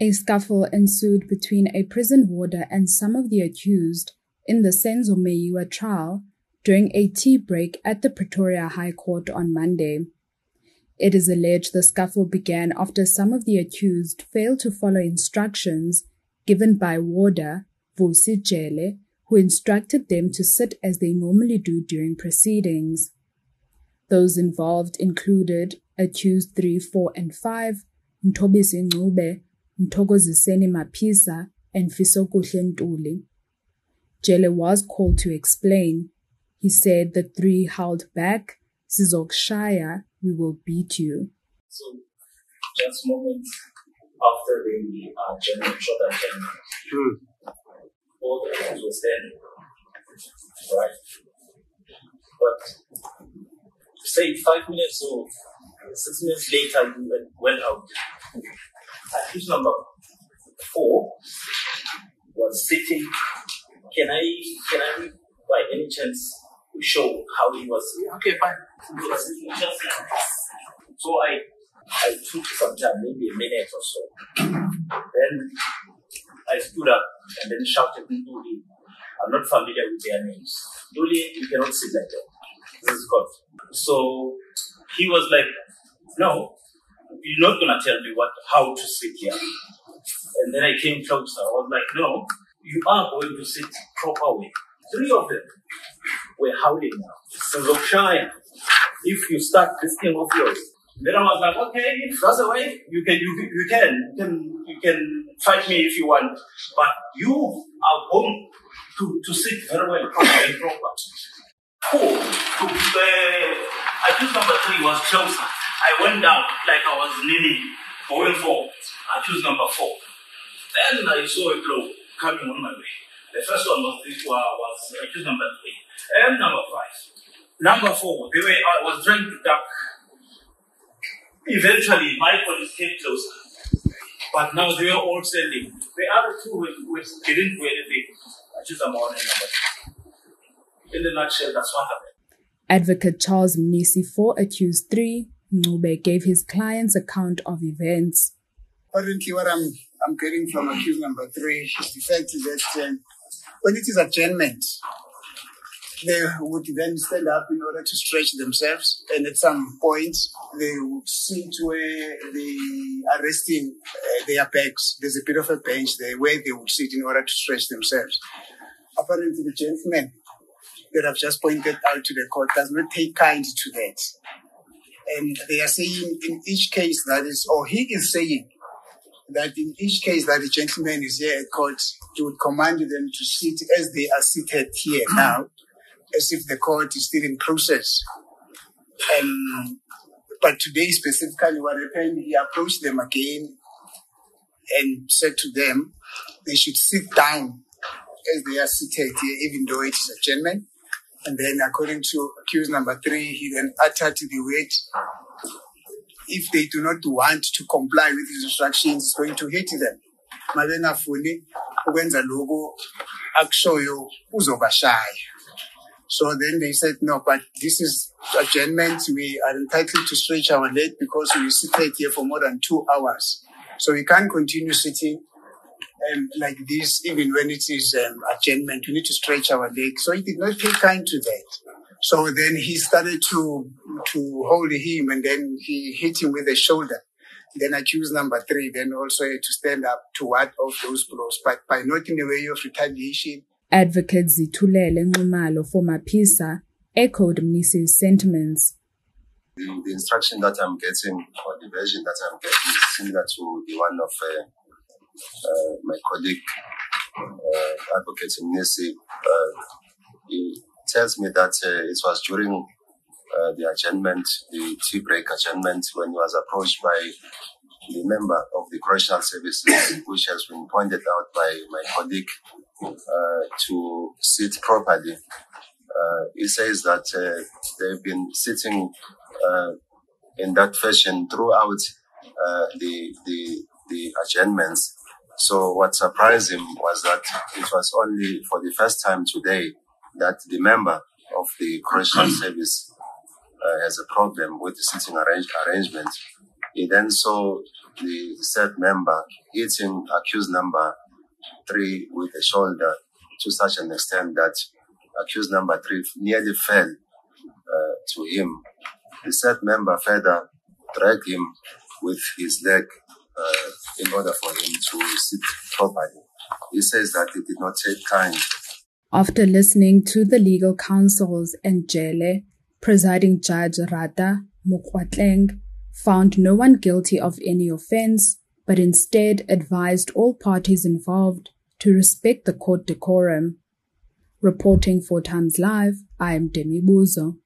A scuffle ensued between a prison warder and some of the accused in the Senzo Meyiwa trial during a tea break at the Pretoria High Court on Monday. It is alleged the scuffle began after some of the accused failed to follow instructions given by warder Vusi Jele, who instructed them to sit as they normally do during proceedings. Those involved included accused 3, 4, and 5, Mthobisi Mncube, Mthokoziseni Maphisa, and Fisokuhle Ntuli. Jele was called to explain. He said the three held back, Sizokushaya, we will beat you. So, just moments after the uh, general shot at him, mm. all the guys were standing, right? But say five minutes or six minutes later, you went, went out. Accused number four was sitting. Can I, can I, by any chance, show how he was? Okay, fine. So I, I took some time, maybe a minute or so. Then I stood up and then shouted to Duli. I'm not familiar with their names. Duli, you cannot sit like that. This is God. So he was like, no, you're not gonna tell me what how to sit here. And then I came closer. I was like, no, you are going to sit proper way. Three of them were howling now. So look shy. If you start this thing of yours. Then I was like, okay, that's the way, you can you, you can you can you can fight me if you want. But you are going to, to sit very well proper and proper. Four, to, uh, accused number three was closer. I went down like I was kneeling, going forward. I chose number four. Then I saw a blow coming on my way. The first one was this one was I chose number three and number five. Number four, the way I was trying to duck. Eventually, my colleagues came closer, but now they were all standing. The other two were, were, didn't do anything. I choose number one and number two. In the nutshell, that's what happened. Advocate Charles Mnisi 4 accused 3, Mncube gave his client's account of events. Currently, what I'm, I'm getting from accused number three is the fact that uh, when it is adjournment, they would then stand up in order to stretch themselves, and at some point, they would sit where the arresting uh, their backs. There's a bit of a bench there where they would sit in order to stretch themselves. Apparently, the gentleman that I've just pointed out to the court does not take kind to that. And they are saying in each case that is, or he is saying that in each case that the gentleman is here at court, he would command them to sit as they are seated here now, as if the court is still in process. Um, but today specifically what happened, he approached them again and said to them they should sit down as they are seated here, even though it is a gentleman. And then according to accused number three, he then uttered the word if they do not want to comply with his instructions, it's going to hit them. mabengafuni ukwenza lokhu akushoyo uzobashaya. So then they said no but this is adjournment we are entitled to stretch our leg because we seated here for more than two hours. So we can't continue sitting um, like this even when it is um, adjournment we need to stretch our leg so he did not take kind to that so then he started to to hold him and then he hit him with the shoulder. Then accused number three, then also to stand up to ward off those blows, but by not in the way of retaliation. Advocate Zithulele Nxumalo for Maphisa echoed Mnisi's sentiments. The, the, instruction that I'm getting, or the version that I'm getting, is similar to the one of uh, uh, my colleague, uh, Advocate Mnisi. Uh, he tells me that uh, it was during the adjournment, the tea break adjournment, when he was approached by the member of the correctional services, which has been pointed out by my colleague, to sit properly. He says that they've been sitting in that fashion throughout uh, the, the, the adjournments. So what surprised him was that it was only for the first time today that the member of the correctional service uh, has a problem with the sitting arrange- arrangement. He then saw the third member hitting accused number three with the shoulder to such an extent that accused number three nearly fell uh, to him. The third member further dragged him with his leg uh, in order for him to sit properly. He says that it did not take time. After listening to the legal counsels and Jele, presiding judge Ratha Mokgoatlheng found no one guilty of any offense, but instead advised all parties involved to respect the court decorum. Reporting for Times Live, I am Demi Buzo.